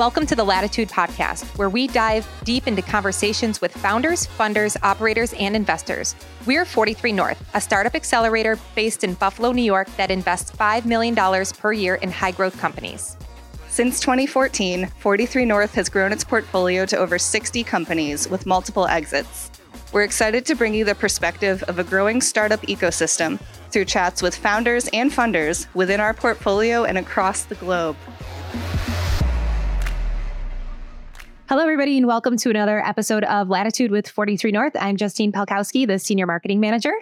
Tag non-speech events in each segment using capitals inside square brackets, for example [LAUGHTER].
Welcome to the Latitude Podcast, where we dive deep into conversations with founders, funders, operators, and investors. We're 43 North, a startup accelerator based in Buffalo, New York that invests $5 million per year in high growth companies. Since 2014, 43 North has grown its portfolio to over 60 companies with multiple exits. We're excited to bring you the perspective of a growing startup ecosystem through chats with founders and funders within our portfolio and across the globe. Hello, everybody, and welcome to another episode of Latitude with 43 North. I'm Justine Pelkowski, the Senior Marketing Manager.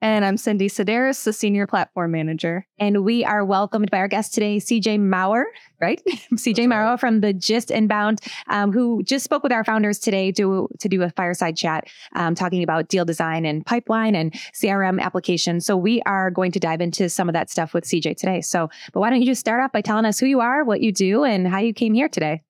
And I'm Cindy Sedaris, the Senior Platform Manager. And we are welcomed by our guest today, CJ Maurer, right? [LAUGHS] CJ Maurer from the Gist Inbound, um, who just spoke with our founders today to, to do a fireside chat, um, talking about deal design and pipeline and CRM application. So we are going to dive into some of that stuff with CJ today. So, but why don't you just start off by telling us who you are, what you do, and how you came here today?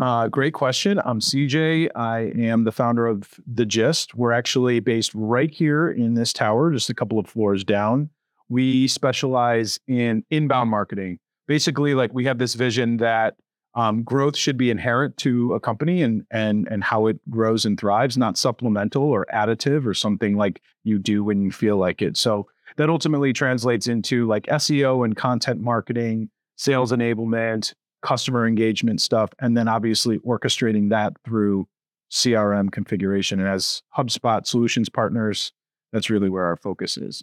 Uh, great question. I'm CJ. I am the founder of The Gist. We're actually based right here in this tower, just a couple of floors down. We specialize in inbound marketing. Basically, like we have this vision that um, growth should be inherent to a company and and and how it grows and thrives, not supplemental or additive or something like you do when you feel like it. So that ultimately translates into like SEO and content marketing, sales enablement, customer engagement stuff, and then obviously orchestrating that through CRM configuration. And as HubSpot solutions partners, that's really where our focus is.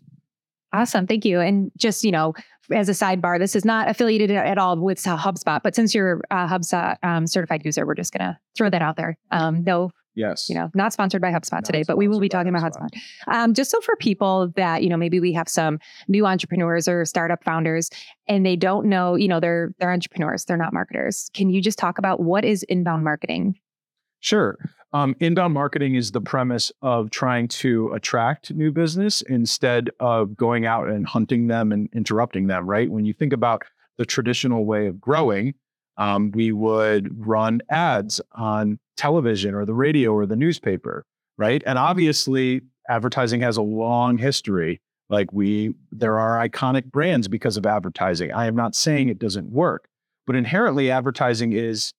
Awesome. Thank you. And just, you know, as a sidebar, this is not affiliated at all with HubSpot, but since you're a HubSpot um, certified user, we're just going to throw that out there. Um, no Yes. You know, not sponsored by HubSpot not today, but we will be talking about HubSpot. Um, just so for people that, you know, maybe we have some new entrepreneurs or startup founders and they don't know, you know, they're they're entrepreneurs, they're not marketers. Can you just talk about what is inbound marketing? Sure. Um, inbound marketing is the premise of trying to attract new business instead of going out and hunting them and interrupting them, right? When you think about the traditional way of growing, um, we would run ads on television or the radio or the newspaper, right? And obviously, advertising has a long history. Like we, there are iconic brands because of advertising. I am not saying it doesn't work, but inherently, advertising is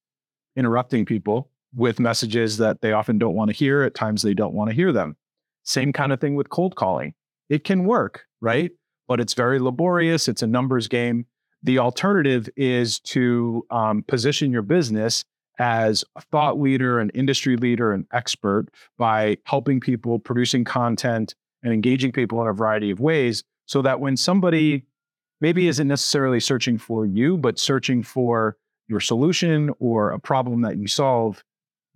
interrupting people with messages that they often don't want to hear. At times, they don't want to hear them. Same kind of thing with cold calling. It can work, right? But it's very laborious. It's a numbers game. The alternative is to um, position your business as a thought leader, an industry leader, an expert by helping people, producing content, and engaging people in a variety of ways so that when somebody maybe isn't necessarily searching for you, but searching for your solution or a problem that you solve,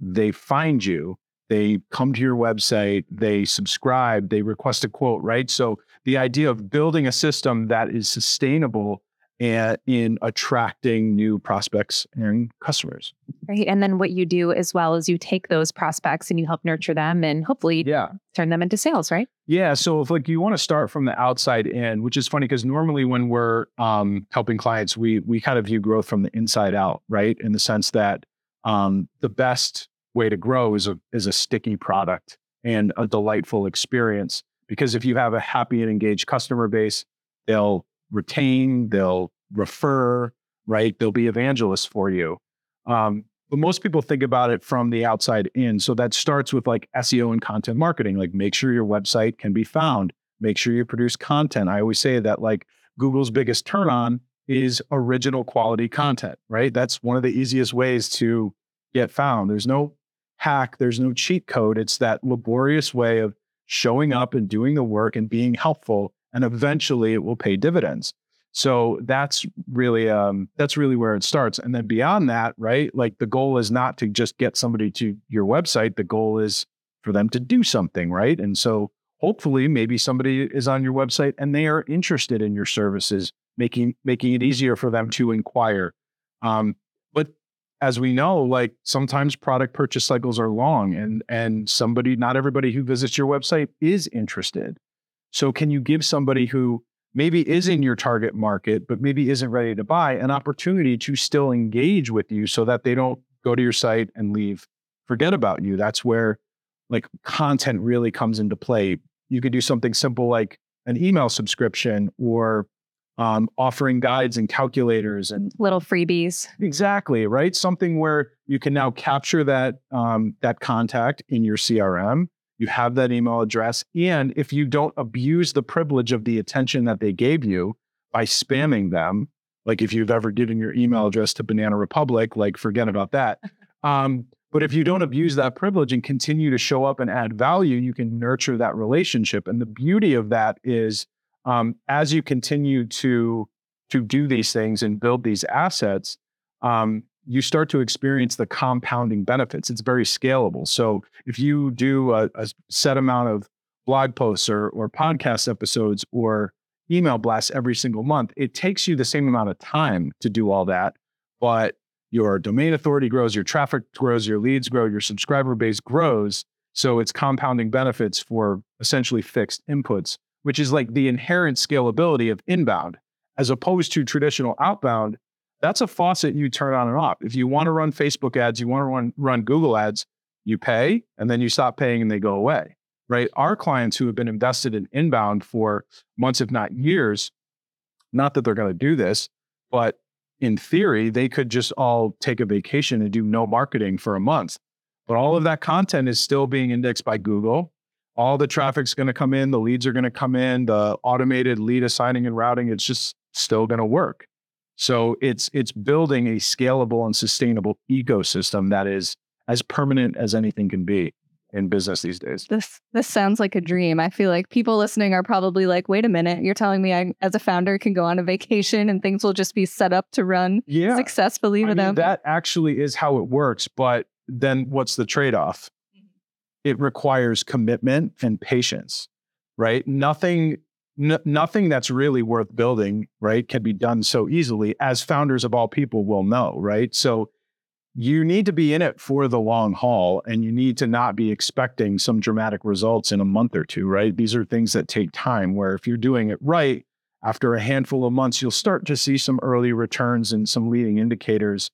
they find you. They come to your website, they subscribe, they request a quote, right? So the idea of building a system that is sustainable and in attracting new prospects and customers. Right. And then what you do as well is you take those prospects and you help nurture them and hopefully yeah. turn them into sales, right? Yeah. So if like you want to start from the outside in, which is funny because normally when we're um, helping clients, we we kind of view growth from the inside out, right? In the sense that um, the best way to grow is a is a sticky product and a delightful experience. Because if you have a happy and engaged customer base, they'll retain, they'll refer, right? They'll be evangelists for you. Um, but most people think about it from the outside in. So that starts with like SEO and content marketing, like make sure your website can be found, make sure you produce content. I always say that like Google's biggest turn on is original quality content, right? That's one of the easiest ways to get found. There's no hack, there's no cheat code. It's that laborious way of showing up and doing the work and being helpful and eventually it will pay dividends. So that's really um, that's really where it starts. And then beyond that, right? Like the goal is not to just get somebody to your website. The goal is for them to do something, right? And so hopefully maybe somebody is on your website and they are interested in your services, making making it easier for them to inquire. Um, but as we know, like sometimes product purchase cycles are long and and somebody, not everybody who visits your website is interested. So, can you give somebody who maybe is in your target market, but maybe isn't ready to buy, an opportunity to still engage with you so that they don't go to your site and leave, forget about you? That's where like content really comes into play. You could do something simple like an email subscription or um, offering guides and calculators and little freebies. Exactly right. Something where you can now capture that um, that contact in your CRM. You have that email address, and if you don't abuse the privilege of the attention that they gave you by spamming them, like if you've ever given your email address to Banana Republic, like forget about that. Um, but if you don't abuse that privilege and continue to show up and add value, you can nurture that relationship. And the beauty of that is um, as you continue to to do these things and build these assets, um, you start to experience the compounding benefits. It's very scalable. So if you do a, a set amount of blog posts or, or podcast episodes or email blasts every single month, it takes you the same amount of time to do all that, but your domain authority grows, your traffic grows, your leads grow, your subscriber base grows. So it's compounding benefits for essentially fixed inputs which is like the inherent scalability of inbound, as opposed to traditional outbound. That's a faucet you turn on and off. If you want to run Facebook ads, you want to run, run Google ads, you pay and then you stop paying and they go away, right? Our clients who have been invested in inbound for months, if not years, not that they're going to do this, but in theory, they could just all take a vacation and do no marketing for a month. But all of that content is still being indexed by Google all the traffic's going to come in, the leads are going to come in, the automated lead assigning and routing, it's just still going to work. So it's it's building a scalable and sustainable ecosystem that is as permanent as anything can be in business these days. This this sounds like a dream. I feel like people listening are probably like, "Wait a minute, you're telling me I as a founder can go on a vacation and things will just be set up to run yeah. successfully with them?" That actually is how it works, but then what's the trade-off? Mm-hmm. it requires commitment and patience, right? Nothing, n- nothing that's really worth building, right, can be done so easily, as founders of all people will know, right? So you need to be in it for the long haul and you need to not be expecting some dramatic results in a month or two, right? These are things that take time, where if you're doing it right, after a handful of months, you'll start to see some early returns and some leading indicators.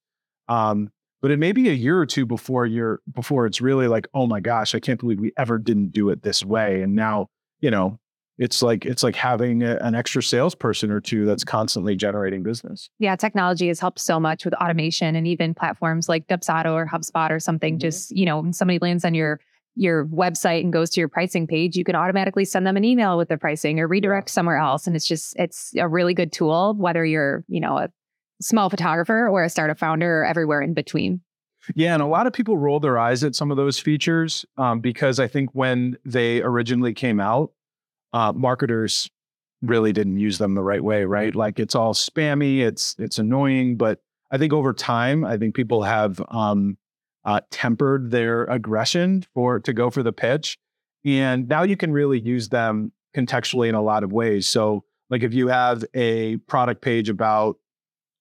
Um, but it may be a year or two before you're before it's really like oh my gosh i can't believe we ever didn't do it this way and now you know it's like it's like having a, an extra salesperson or two that's constantly generating business yeah technology has helped so much with automation and even platforms like dubsado or hubspot or something mm-hmm. just you know when somebody lands on your your website and goes to your pricing page, you can automatically send them an email with the pricing or redirect somewhere else. And it's just, it's a really good tool, whether you're, you know, a small photographer or a startup founder or everywhere in between. Yeah, and a lot of people roll their eyes at some of those features um, because I think when they originally came out, uh, marketers really didn't use them the right way, right? Like it's all spammy, it's it's annoying, but I think over time, I think people have um, uh, tempered their aggression for to go for the pitch, and now you can really use them contextually in a lot of ways. So, like if you have a product page about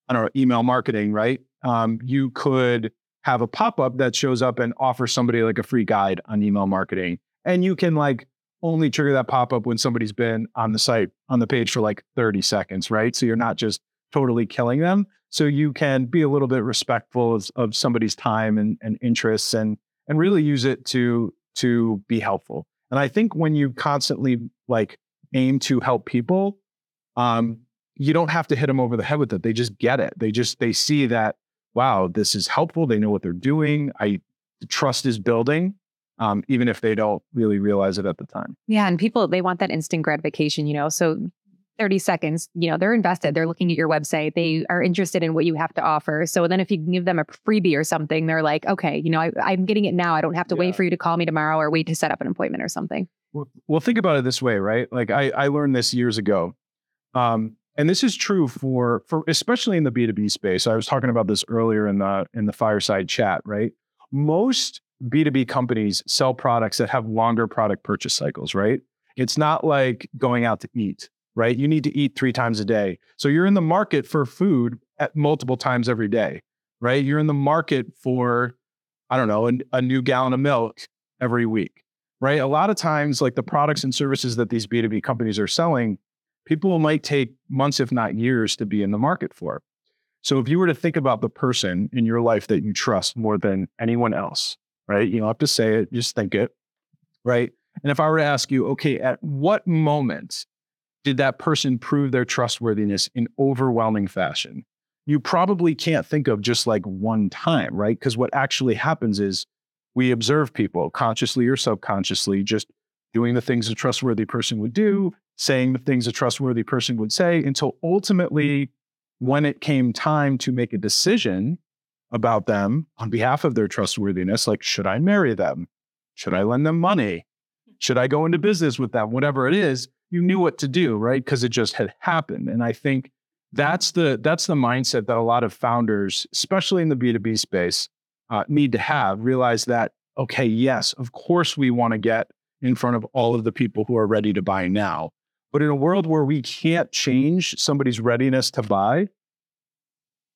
I don't know, email marketing, right? Um, you could have a pop up that shows up and offers somebody like a free guide on email marketing. And you can like only trigger that pop up when somebody's been on the site, on the page for like 30 seconds, right? So you're not just totally killing them. So you can be a little bit respectful of, of somebody's time and, and interests and and really use it to to be helpful. And I think when you constantly like aim to help people, um, you don't have to hit them over the head with it. They just get it. They just they see that wow, this is helpful. They know what they're doing. I the trust is building, um, even if they don't really realize it at the time. Yeah, and people they want that instant gratification, you know. So 30 seconds, you know, they're invested. They're looking at your website. They are interested in what you have to offer. So then if you can give them a freebie or something, they're like, okay, you know, I, am getting it now. I don't have to yeah. wait for you to call me tomorrow or wait to set up an appointment or something. Well, well think about it this way, right? Like I, I learned this years ago. Um, and this is true for for especially in the B2B space. I was talking about this earlier in the in the fireside chat, right? Most B2B companies sell products that have longer product purchase cycles, right? It's not like going out to eat, right? You need to eat 3 times a day. So you're in the market for food at multiple times every day, right? You're in the market for I don't know, a, a new gallon of milk every week, right? A lot of times like the products and services that these B2B companies are selling people might take months, if not years, to be in the market for. So if you were to think about the person in your life that you trust more than anyone else, right? You don't have to say it, just think it, right? And if I were to ask you, okay, at what moment did that person prove their trustworthiness in overwhelming fashion? You probably can't think of just like one time, right? Because what actually happens is we observe people consciously or subconsciously just doing the things a trustworthy person would do, saying the things a trustworthy person would say, until ultimately, when it came time to make a decision about them on behalf of their trustworthiness, like, should I marry them? Should I lend them money? Should I go into business with them? Whatever it is, you knew what to do, right? Because it just had happened. And I think that's the that's the mindset that a lot of founders, especially in the B2B space, uh, need to have. Realize that, okay, yes, of course we want to get in front of all of the people who are ready to buy now. But in a world where we can't change somebody's readiness to buy,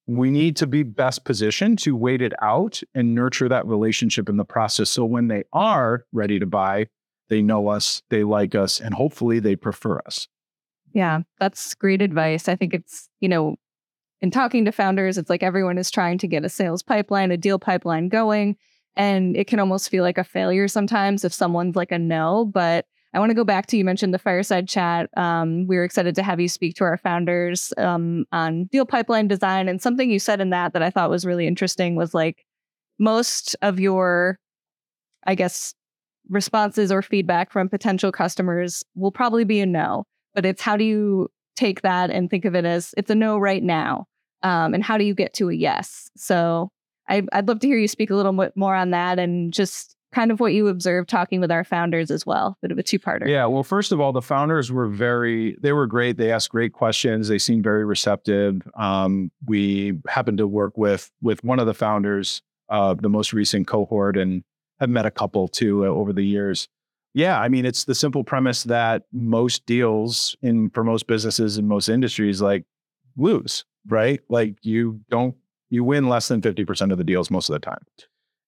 we need to be best positioned to wait it out and nurture that relationship in the process. So when they are ready to buy, they know us, they like us, and hopefully they prefer us. Yeah, that's great advice. I think it's, you know, in talking to founders, it's like everyone is trying to get a sales pipeline, a deal pipeline going. And it can almost feel like a failure sometimes if someone's like a no. But I want to go back to you mentioned the fireside chat. Um, we were excited to have you speak to our founders um, on deal pipeline design. And something you said in that that I thought was really interesting was like most of your, I guess, responses or feedback from potential customers will probably be a no, but it's how do you take that and think of it as it's a no right now? Um, and how do you get to a yes? So I, I'd love to hear you speak a little bit more on that and just kind of what you observed talking with our founders as well. A bit of a two-parter. Yeah. Well, first of all, the founders were very, they were great. They asked great questions. They seemed very receptive. Um, we happened to work with with one of the founders, uh, the most recent cohort, and have met a couple too uh, over the years. Yeah, I mean, it's the simple premise that most deals in for most businesses in most industries like lose, right? Like you don't you win less than 50% of the deals most of the time.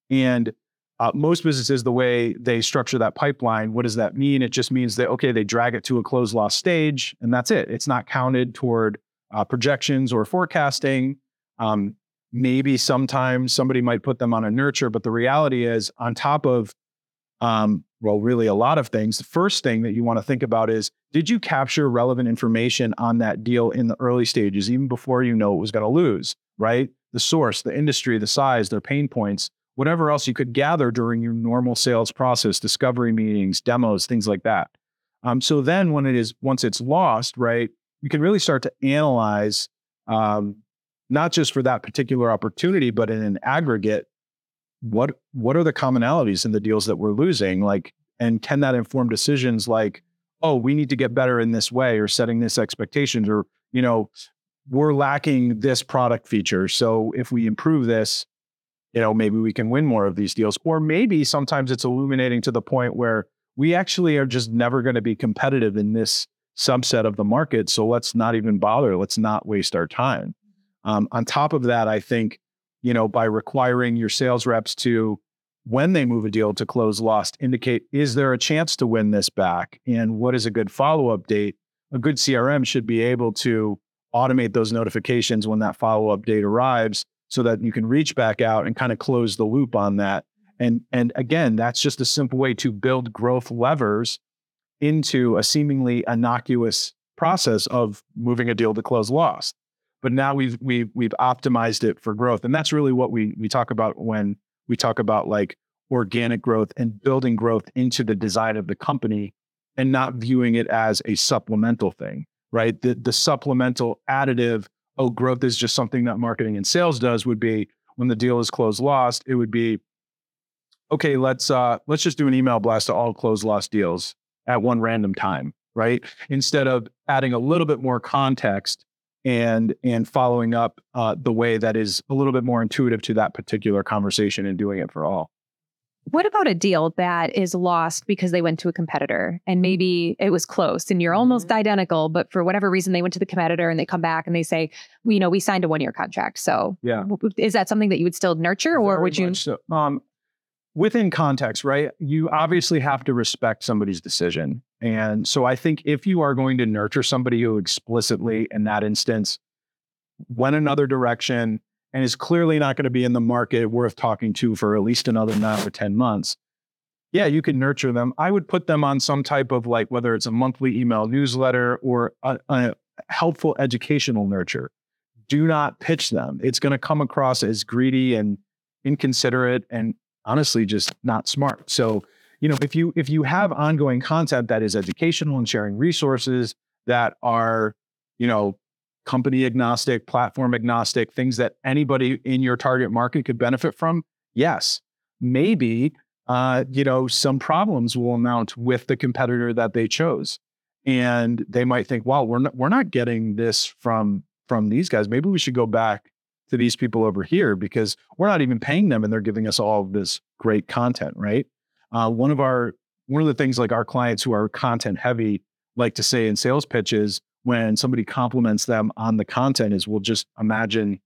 And uh, most businesses, the way they structure that pipeline, what does that mean? It just means that, okay, they drag it to a close loss stage and that's it. It's not counted toward uh, projections or forecasting. Um, maybe sometimes somebody might put them on a nurture, but the reality is, on top of, um, well, really a lot of things, the first thing that you want to think about is did you capture relevant information on that deal in the early stages, even before you know it was going to lose, right? The source, the industry, the size, their pain points, whatever else you could gather during your normal sales process, discovery meetings, demos, things like that. Um, so then when it is, once it's lost, right, you can really start to analyze um, not just for that particular opportunity, but in an aggregate, what what are the commonalities in the deals that we're losing? Like, and can that inform decisions like, oh, we need to get better in this way, or setting this expectations, or you know, we're lacking this product feature. So if we improve this, you know, maybe we can win more of these deals. Or maybe sometimes it's illuminating to the point where we actually are just never going to be competitive in this subset of the market. So let's not even bother. Let's not waste our time. Um, on top of that, I think, you know, by requiring your sales reps to, when they move a deal to close lost, indicate is there a chance to win this back? And what is a good follow up date? A good CRM should be able to automate those notifications when that follow up date arrives so that you can reach back out and kind of close the loop on that. And, and again, that's just a simple way to build growth levers into a seemingly innocuous process of moving a deal to close lost but now we've we've we've optimized it for growth. And that's really what we we talk about when we talk about like organic growth and building growth into the design of the company and not viewing it as a supplemental thing right? The the supplemental additive oh growth is just something that marketing and sales does would be when the deal is closed lost it would be okay let's uh let's just do an email blast to all closed lost deals at one random time right instead of adding a little bit more context and and following up uh, the way that is a little bit more intuitive to that particular conversation and doing it for all. What about a deal that is lost because they went to a competitor and maybe it was close and you're almost mm-hmm. identical, but for whatever reason they went to the competitor and they come back and they say, well, you know, we signed a one year contract. So yeah, is that something that you would still nurture or Very would you? So. Um, within context, right? You obviously have to respect somebody's decision. And so I think if you are going to nurture somebody who explicitly, in that instance, went another direction and is clearly not going to be in the market worth talking to for at least another nine or 10 months, yeah, you can nurture them. I would put them on some type of like whether it's a monthly email newsletter or a, a helpful educational nurture. Do not pitch them. It's going to come across as greedy and inconsiderate and honestly just not smart. So, you know, if you if you have ongoing content that is educational and sharing resources that are, you know, company agnostic, platform agnostic, things that anybody in your target market could benefit from, yes. Maybe uh, you know, some problems will amount with the competitor that they chose. And they might think, wow, we're not, we're not getting this from from these guys. Maybe we should go back to these people over here because we're not even paying them and they're giving us all of this great content, right? Uh, one of our one of the things like our clients who are content heavy like to say in sales pitches when somebody compliments them on the content is we'll just imagine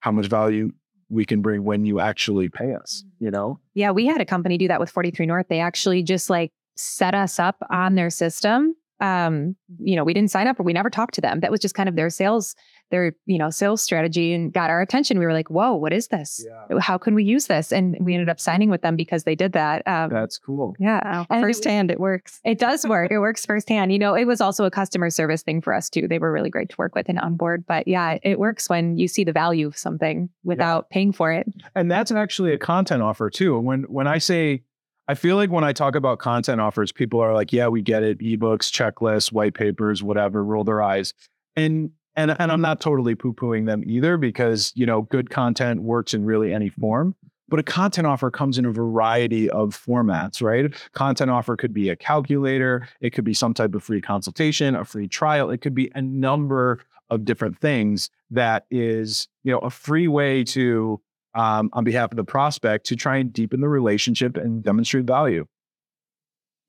how much value we can bring when you actually pay us, you know? Yeah, we had a company do that with 43 North. They actually just like set us up on their system. Um, you know, we didn't sign up or we never talked to them. That was just kind of their sales, their, you know, sales strategy and got our attention. We were like, whoa, what is this? Yeah. How can we use this? And we ended up signing with them because they did that. Um, That's cool. Yeah. And firsthand, it, it works. It does work. It works firsthand. You know, it was also a customer service thing for us too. They were really great to work with and on board. But yeah, it works when you see the value of something without yeah. paying for it. And that's actually a content offer too. When when I say I feel like when I talk about content offers, people are like, yeah, we get it. Ebooks, checklists, white papers, whatever, roll their eyes. And and and I'm not totally poo-pooing them either because, you know, good content works in really any form. But a content offer comes in a variety of formats, right? Content offer could be a calculator, it could be some type of free consultation, a free trial, it could be a number of different things that is, you know, a free way to um, on behalf of the prospect to try and deepen the relationship and demonstrate value.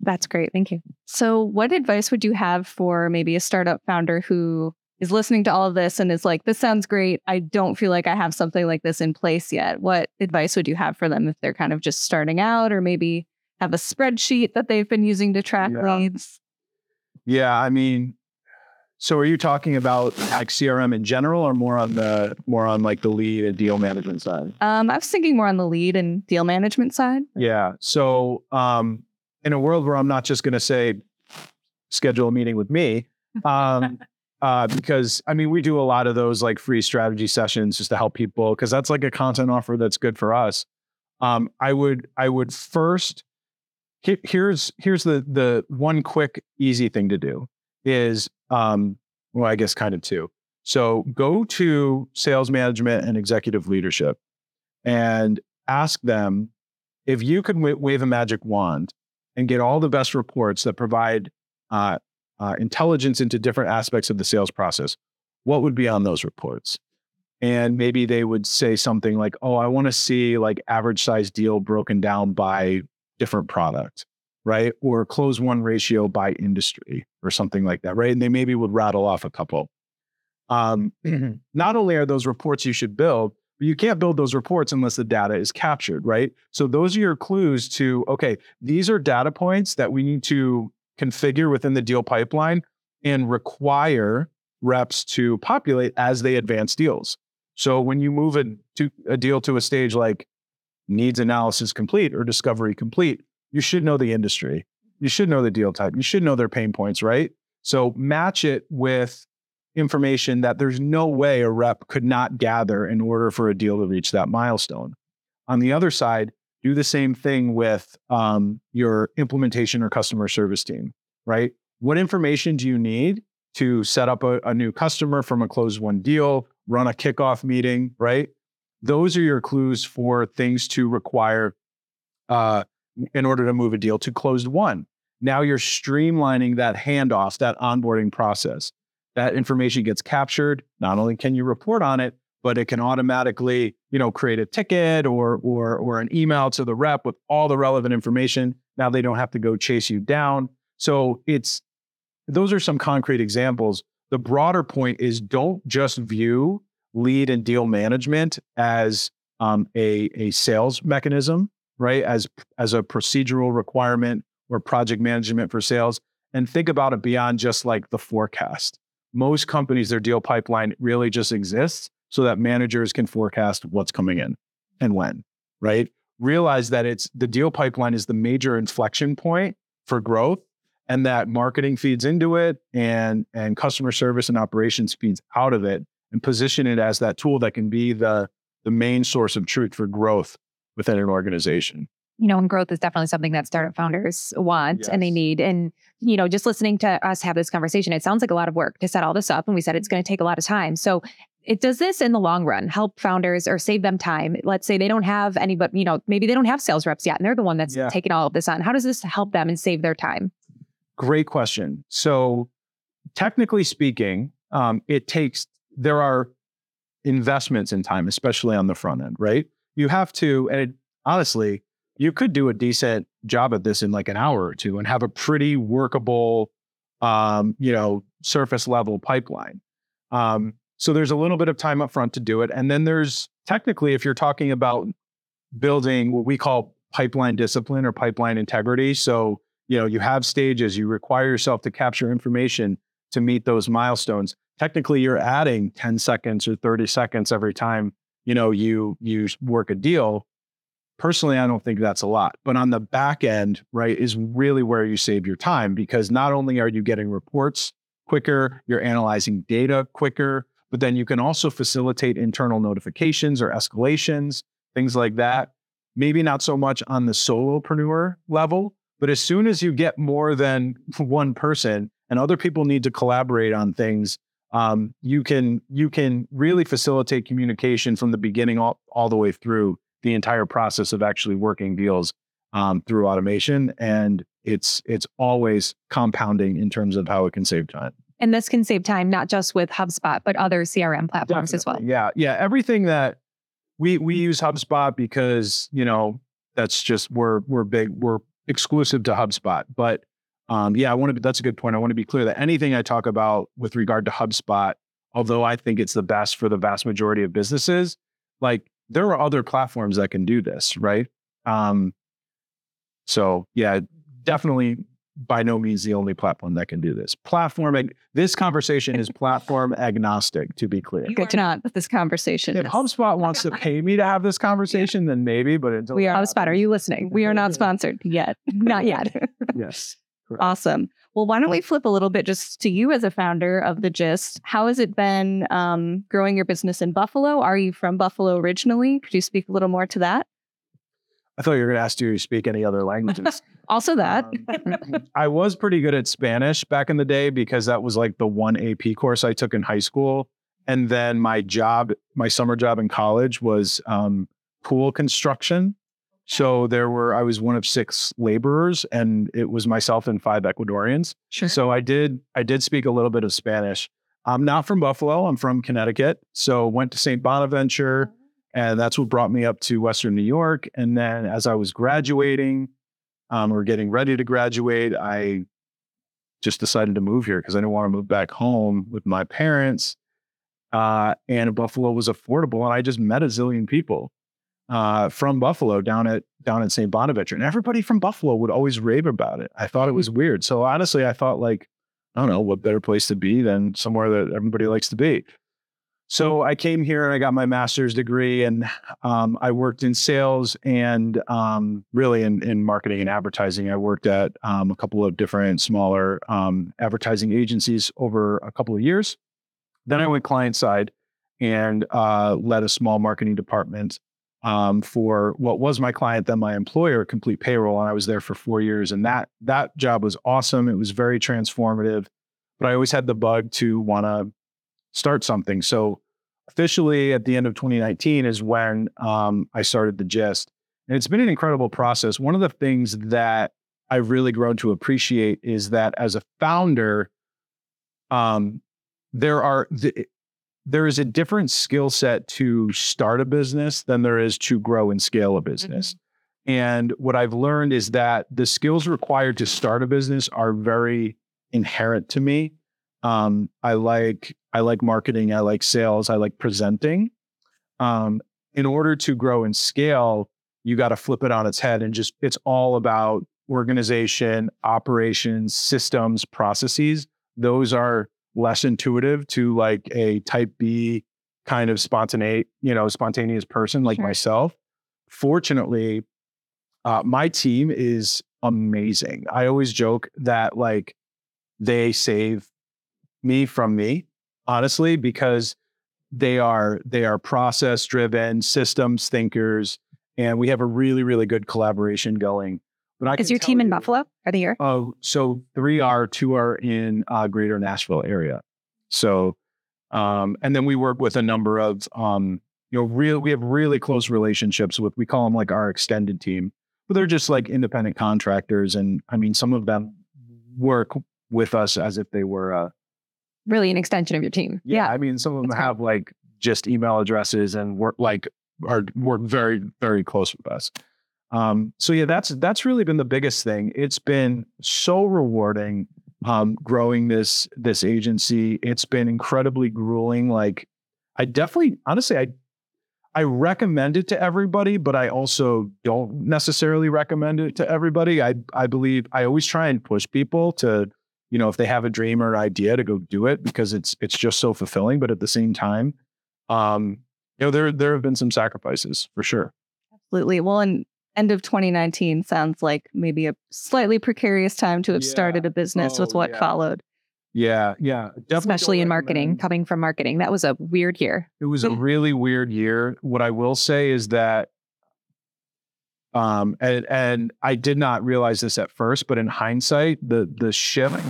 That's great. Thank you. So, what advice would you have for maybe a startup founder who is listening to all of this and is like, this sounds great. I don't feel like I have something like this in place yet. What advice would you have for them if they're kind of just starting out or maybe have a spreadsheet that they've been using to track yeah. leads? Yeah, I mean, so are you talking about like CRM in general or more on the more on like the lead and deal management side? Um, I was thinking more on the lead and deal management side. Yeah. So um in a world where I'm not just gonna say schedule a meeting with me, um, [LAUGHS] uh, because I mean we do a lot of those like free strategy sessions just to help people because that's like a content offer that's good for us. Um, I would I would first here's here's the the one quick easy thing to do is um, well, I guess kind of two. So go to sales management and executive leadership and ask them if you could w- wave a magic wand and get all the best reports that provide uh, uh, intelligence into different aspects of the sales process, what would be on those reports? And maybe they would say something like, "Oh, I want to see like average size deal broken down by different product." Right? Or close won ratio by industry or something like that, right? And they maybe would rattle off a couple. Um, [CLEARS THROAT] not only are those reports you should build, but you can't build those reports unless the data is captured, right? So those are your clues to, okay, these are data points that we need to configure within the deal pipeline and require reps to populate as they advance deals. So when you move a, to, a deal to a stage like needs analysis complete or discovery complete, you should know the industry. You should know the deal type. You should know their pain points, right? So match it with information that there's no way a rep could not gather in order for a deal to reach that milestone. On the other side, do the same thing with um, your implementation or customer service team, right? What information do you need to set up a, a new customer from a closed won deal, run a kickoff meeting, right? Those are your clues for things to require uh, in order to move a deal to closed won. Now you're streamlining that handoff, that onboarding process. That information gets captured. Not only can you report on it, but it can automatically, you know, create a ticket or or or an email to the rep with all the relevant information. Now they don't have to go chase you down. So it's those are some concrete examples. The broader point is don't just view lead and deal management as um, a, a sales mechanism right? As as a procedural requirement or project management for sales, and think about it beyond just like the forecast. Most companies, their deal pipeline really just exists so that managers can forecast what's coming in and when, right? realize that it's the deal pipeline is the major inflection point for growth and that marketing feeds into it and and customer service and operations feeds out of it and position it as that tool that can be the the main source of truth for growth within an organization you know, and growth is definitely something that startup founders want yes. and they need. And, you know, just listening to us have this conversation, it sounds like a lot of work to set all this up. And we said it's going to take a lot of time. So it does this in the long run help founders or save them time. Let's say they don't have any, but, you know, maybe they don't have sales reps yet and they're the one that's yeah. taking all of this on. How does this help them and save their time? Great question. So, technically speaking, um, it takes, there are investments in time, especially on the front end, right? You have to, and it, honestly, you could do a decent job at this in like an hour or two and have a pretty workable, um, you know, surface level pipeline. Um, so there's a little bit of time up front to do it. And then there's technically, if you're talking about building what we call pipeline discipline or pipeline integrity. So, you know, you have stages, you require yourself to capture information to meet those milestones. Technically, you're adding 10 seconds or 30 seconds every time, you know, you you work a deal Personally, I don't think that's a lot. But on the back end, right, is really where you save your time because not only are you getting reports quicker, you're analyzing data quicker, but then you can also facilitate internal notifications or escalations, things like that. Maybe not so much on the solopreneur level, but as soon as you get more than [LAUGHS] one person and other people need to collaborate on things, um, you can you can really facilitate communication from the beginning all, all the way through the entire process of actually working deals um, through automation, and it's it's always compounding in terms of how it can save time. And this can save time not just with HubSpot, but other CRM platforms Definitely. as well. Yeah, yeah, everything that we we use HubSpot because you know that's just we're we're big we're exclusive to HubSpot, but um, yeah, I want to. That's a good point. I want to be clear that anything I talk about with regard to HubSpot, although I think it's the best for the vast majority of businesses, like there are other platforms that can do this, right? Um, so yeah, definitely by no means the only platform that can do this. Platform ag- this conversation is platform agnostic, to be clear. Good to not this conversation. If HubSpot wants to pay me to have this conversation, then maybe. But until we are HubSpot, are you listening? [LAUGHS] We are not sponsored yet. [LAUGHS] Not yet. yes. Correct. Awesome. Well, why don't we flip a little bit just to you as a founder of The Gist? How has it been um, growing your business in Buffalo? Are you from Buffalo originally? Could you speak a little more to that? I thought you were going to ask, do you speak any other languages? [LAUGHS] also, that. Um, [LAUGHS] I was pretty good at Spanish back in the day because that was like the one AP course I took in high school. And then my job, my summer job in college was um, pool construction. So there were, I was one of six laborers and it was myself and five Ecuadorians. Sure. So I did, I did speak a little bit of Spanish. I'm not from Buffalo. I'm from Connecticut. So went to St. Bonaventure and that's what brought me up to Western New York. And then as I was graduating um, or getting ready to graduate, I just decided to move here because I didn't want to move back home with my parents. Uh, and Buffalo was affordable and I just met a zillion people uh, from Buffalo down at down at St. Bonaventure, and everybody from Buffalo would always rave about it. I thought it was weird. So honestly, I thought like, I don't know, what better place to be than somewhere that everybody likes to be. So I came here and I got my master's degree, and um, I worked in sales and um, really in, in marketing and advertising. I worked at um, a couple of different smaller um, advertising agencies over a couple of years. Then I went client side and uh, led a small marketing department um, for what was my client, then my employer, Complete Payroll, and I was there for four years. And that that job was awesome. It was very transformative, but I always had the bug to want to start something. So officially, at the end of 2019 is when um, I started the Gist, and it's been an incredible process. One of the things that I've really grown to appreciate is that as a founder, um, there are the, there is a different skill set to start a business than there is to grow and scale a business. Mm-hmm. And what I've learned is that the skills required to start a business are very inherent to me. Um, I like I like marketing, I like sales, I like presenting. Um, in order to grow and scale, you got to flip it on its head and just it's all about organization, operations, systems, processes. Those are less intuitive to like a type B kind of spontaneous, you know, spontaneous person like sure. myself. fortunately, uh, my team is amazing. I always joke that like they save me from me, honestly, because they are they are process driven systems thinkers and we have a really really good collaboration going but I is your team in you, buffalo are they here oh so three are two are in uh, greater nashville area so um, and then we work with a number of um, you know real we have really close relationships with we call them like our extended team but they're just like independent contractors and i mean some of them work with us as if they were uh, really an extension of your team. Yeah. yeah. I mean, some of them That's have like just email addresses and work like are work very, very close with us. Um, so yeah, that's that's really been the biggest thing. It's been so rewarding um, growing this this agency. It's been incredibly grueling. Like I definitely honestly I I recommend it to everybody, but I also don't necessarily recommend it to everybody. I I believe I always try and push people to you know if they have a dream or idea to go do it because it's it's just so fulfilling but at the same time um you know there there have been some sacrifices for sure absolutely well and end of 2019 sounds like maybe a slightly precarious time to have yeah. started a business oh, with what yeah. followed yeah yeah Definitely especially in marketing coming from marketing that was a weird year it was a [CLEARS THROAT] really weird year what i will say is that um, and and I did not realize this at first, but in hindsight, the the shift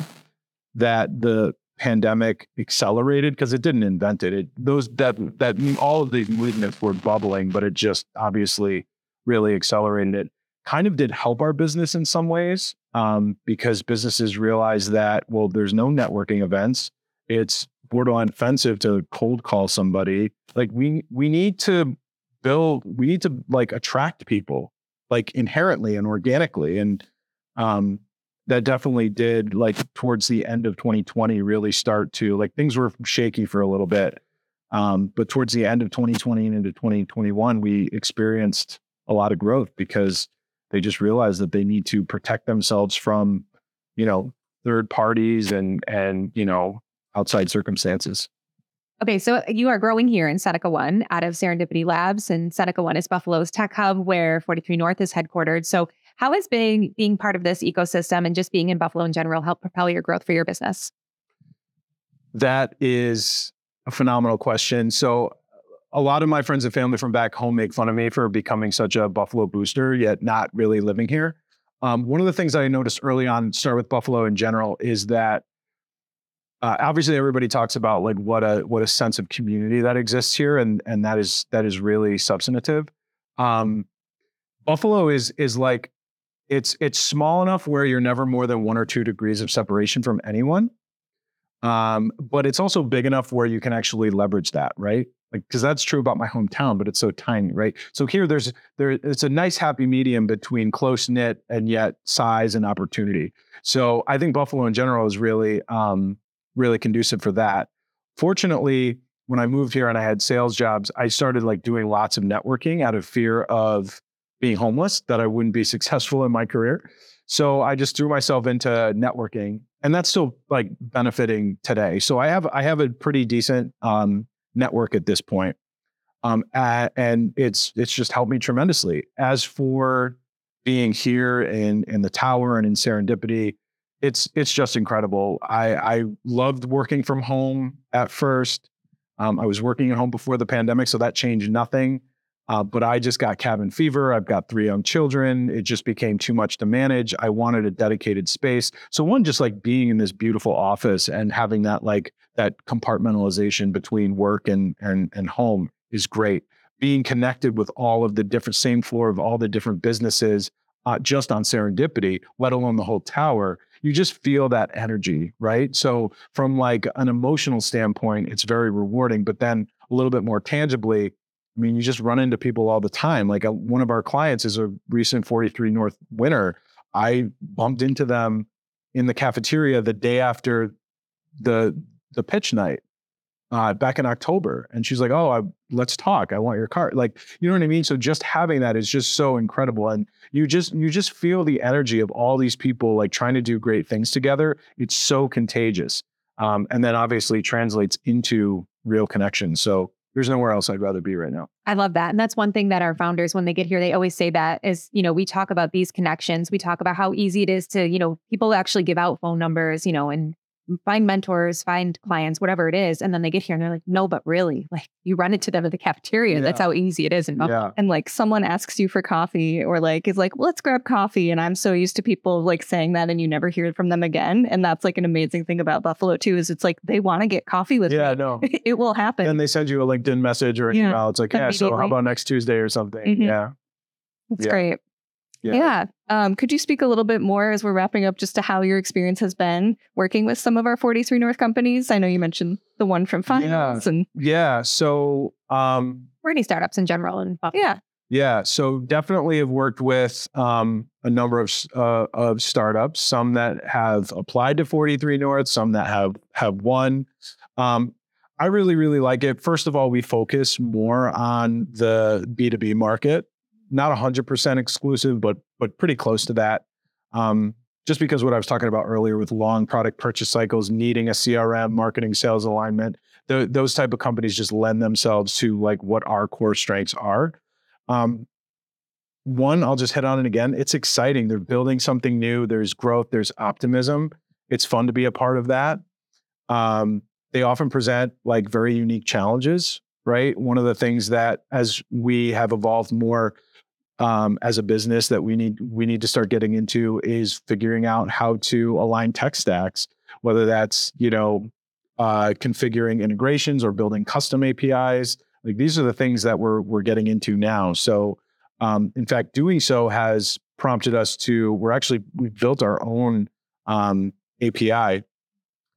that the pandemic accelerated because it didn't invent it. It those that that all of the movements were bubbling, but it just obviously really accelerated it. Kind of did help our business in some ways um, because businesses realized that well, there's no networking events. It's borderline offensive to cold call somebody. Like we we need to build. We need to like attract people like inherently and organically. And um, that definitely did like towards the end of 2020 really start to like things were shaky for a little bit. Um, but towards the end of 2020 and into 2021, we experienced a lot of growth because they just realized that they need to protect themselves from, you know, third parties and and you know outside circumstances. Okay, so you are growing here in Seneca One out of Serendipity Labs, and Seneca One is Buffalo's tech hub where 43 North is headquartered. So, how has being being part of this ecosystem and just being in Buffalo in general help propel your growth for your business? That is a phenomenal question. So, a lot of my friends and family from back home make fun of me for becoming such a Buffalo booster, yet not really living here. Um, one of the things I noticed early on, start with Buffalo in general, is that uh, obviously everybody talks about like what a what a sense of community that exists here and and that is that is really substantive um, buffalo is is like it's it's small enough where you're never more than one or two degrees of separation from anyone um, but it's also big enough where you can actually leverage that right like because that's true about my hometown but it's so tiny right so here there's there it's a nice happy medium between close knit and yet size and opportunity so i think buffalo in general is really um, really conducive for that. Fortunately, when I moved here and I had sales jobs, I started like doing lots of networking out of fear of being homeless, that I wouldn't be successful in my career. So I just threw myself into networking and that's still like benefiting today. So I have I have a pretty decent um, network at this point. Um, and it's it's just helped me tremendously. As for being here in in the tower and in serendipity, it's it's just incredible. I I loved working from home at first. Um, I was working at home before the pandemic, so that changed nothing. Uh, but I just got cabin fever. I've got three young children. It just became too much to manage. I wanted a dedicated space. So one, just like being in this beautiful office and having that like that compartmentalization between work and and and home is great. Being connected with all of the different same floor of all the different businesses uh, just on serendipity, let alone the whole tower, you just feel that energy, right? So from like an emotional standpoint, it's very rewarding. But then a little bit more tangibly, I mean, you just run into people all the time. Like a, uh, one of our clients is a recent 43 North winner. I bumped into them in the cafeteria the day after the the pitch night uh, back in October, and she's like, "Oh, I, let's talk. I want your card." Like, you know what I mean? So just having that is just so incredible, and you just you just feel the energy of all these people like trying to do great things together. It's so contagious, um, and then obviously translates into real connections. So there's nowhere else I'd rather be right now. I love that. And that's one thing that our founders, when they get here, they always say that is, you know, we talk about these connections. We talk about how easy it is to, you know, people actually give out phone numbers, you know, and find mentors, find clients, whatever it is. And then they get here and they're like, no, but really, like you run into them at the cafeteria. Yeah. That's how easy it is. In Buffalo. Yeah. and like someone asks you for coffee or like is like well, let's grab coffee and i'm so used to people like saying that and you never hear from them again and that's like an amazing thing about buffalo too is it's like they want to get coffee with Yeah, me no. [LAUGHS] it will happen And they send you a LinkedIn message or an Yeah. email. It's like, yeah, so how about next Tuesday or something? Mhm. Yeah. that's yeah. great yeah. Um, could you speak a little bit more as we're wrapping up just to how your experience has been working with some of our 43 North companies? I know you mentioned the one from finance and Yeah. So, um, Or any startups in general in Buffalo. yeah. Yeah, so definitely have worked with um, a number of uh, of startups. Some that have applied to 43 North, some that have have won. Um, I really really like it. First of all, we focus more on the B two B market, not 100 percent exclusive, but but pretty close to that. Um, just because what I was talking about earlier with long product purchase cycles, needing a CRM, marketing, sales alignment, th- those type of companies just lend themselves to like what our core strengths are. Um, one, I'll just hit on it again. It's exciting. They're building something new. There's growth. There's optimism. It's fun to be a part of that. Um, they often present like very unique challenges, right? One of the things that as we have evolved more um, as a business that we need we need to start getting into is figuring out how to align tech stacks, whether that's you know uh, configuring integrations or building custom APIs. Like these are the things that we're we're getting into now. So, um, in fact, doing so has prompted us to. We're actually we've built our own um, API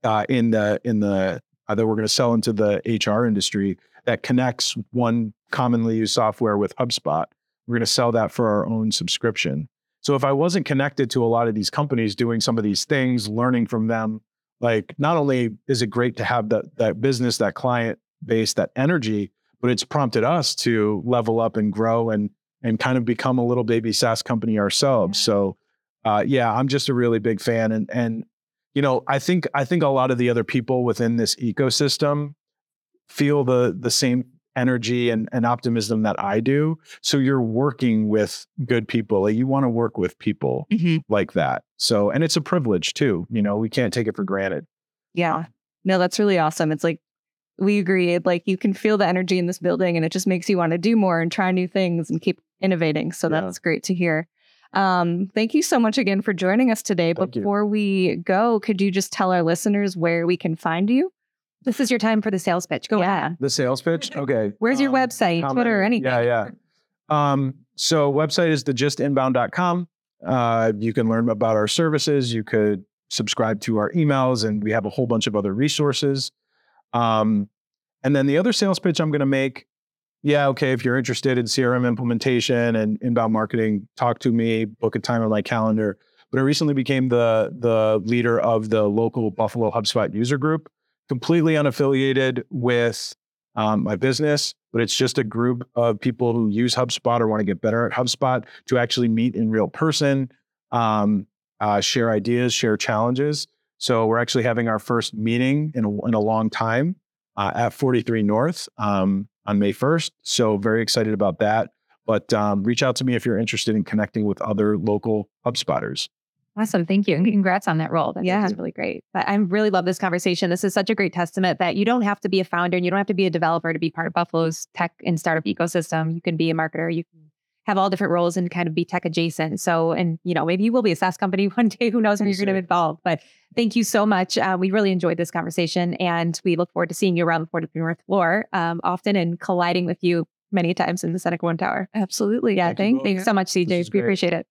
uh, in the in the uh, that we're going to sell into the HR industry that connects one commonly used software with HubSpot. We're going to sell that for our own subscription. So if I wasn't connected to a lot of these companies doing some of these things, learning from them, like not only is it great to have that that business, that client base, that energy, but it's prompted us to level up and grow and and kind of become a little baby SaaS company ourselves. So uh, yeah, I'm just a really big fan and and you know, I think I think a lot of the other people within this ecosystem feel the the same energy and, and optimism that I do. So you're working with good people. Like you want to work with people like that. So and it's a privilege too. You know, we can't take it for granted. Yeah. No, that's really awesome. It's like we agree. Like you can feel the energy in this building and it just makes you want to do more and try new things and keep innovating. So Yeah. that's great to hear. Um, thank you so much again for joining us today. Thank you. Before we go, could you just tell our listeners where we can find you? This is your time for the sales pitch. Go Yeah. ahead. The sales pitch? [LAUGHS] Okay. Where's your Um, website, comment. Twitter, anything? Yeah, yeah. Um, so website is thegistinbound.com. Uh, you can learn about our services. You could subscribe to our emails, and we have a whole bunch of other resources. Um, and then the other sales pitch I'm going to make, yeah, okay, if you're interested in CRM implementation and inbound marketing, talk to me, book a time on my calendar. But I recently became the the leader of the local Buffalo HubSpot user group, completely unaffiliated with um, my business, but it's just a group of people who use HubSpot or want to get better at HubSpot to actually meet in real person, um, uh, share ideas, share challenges. So we're actually having our first meeting in a, in a long time uh, at 43 North um, on May 1st. So very excited about that. But um, reach out to me if you're interested in connecting with other local HubSpotters. Awesome. Thank you. And congrats on that role. That's Yeah. just really great. But I really love this conversation. This is such a great testament that you don't have to be a founder and you don't have to be a developer to be part of Buffalo's tech and startup ecosystem. You can be a marketer. You can have all different roles and kind of be tech adjacent. So, and you know, maybe you will be a SaaS company [LAUGHS] one day. Who knows when you're going to be involved? But thank you so much. Uh, we really enjoyed this conversation and we look forward to seeing you around the 43 North floor um, often and colliding with you many times in the Seneca One Tower. Absolutely. Yeah. Thank you Thank, you so much, CJ. We great. appreciate it.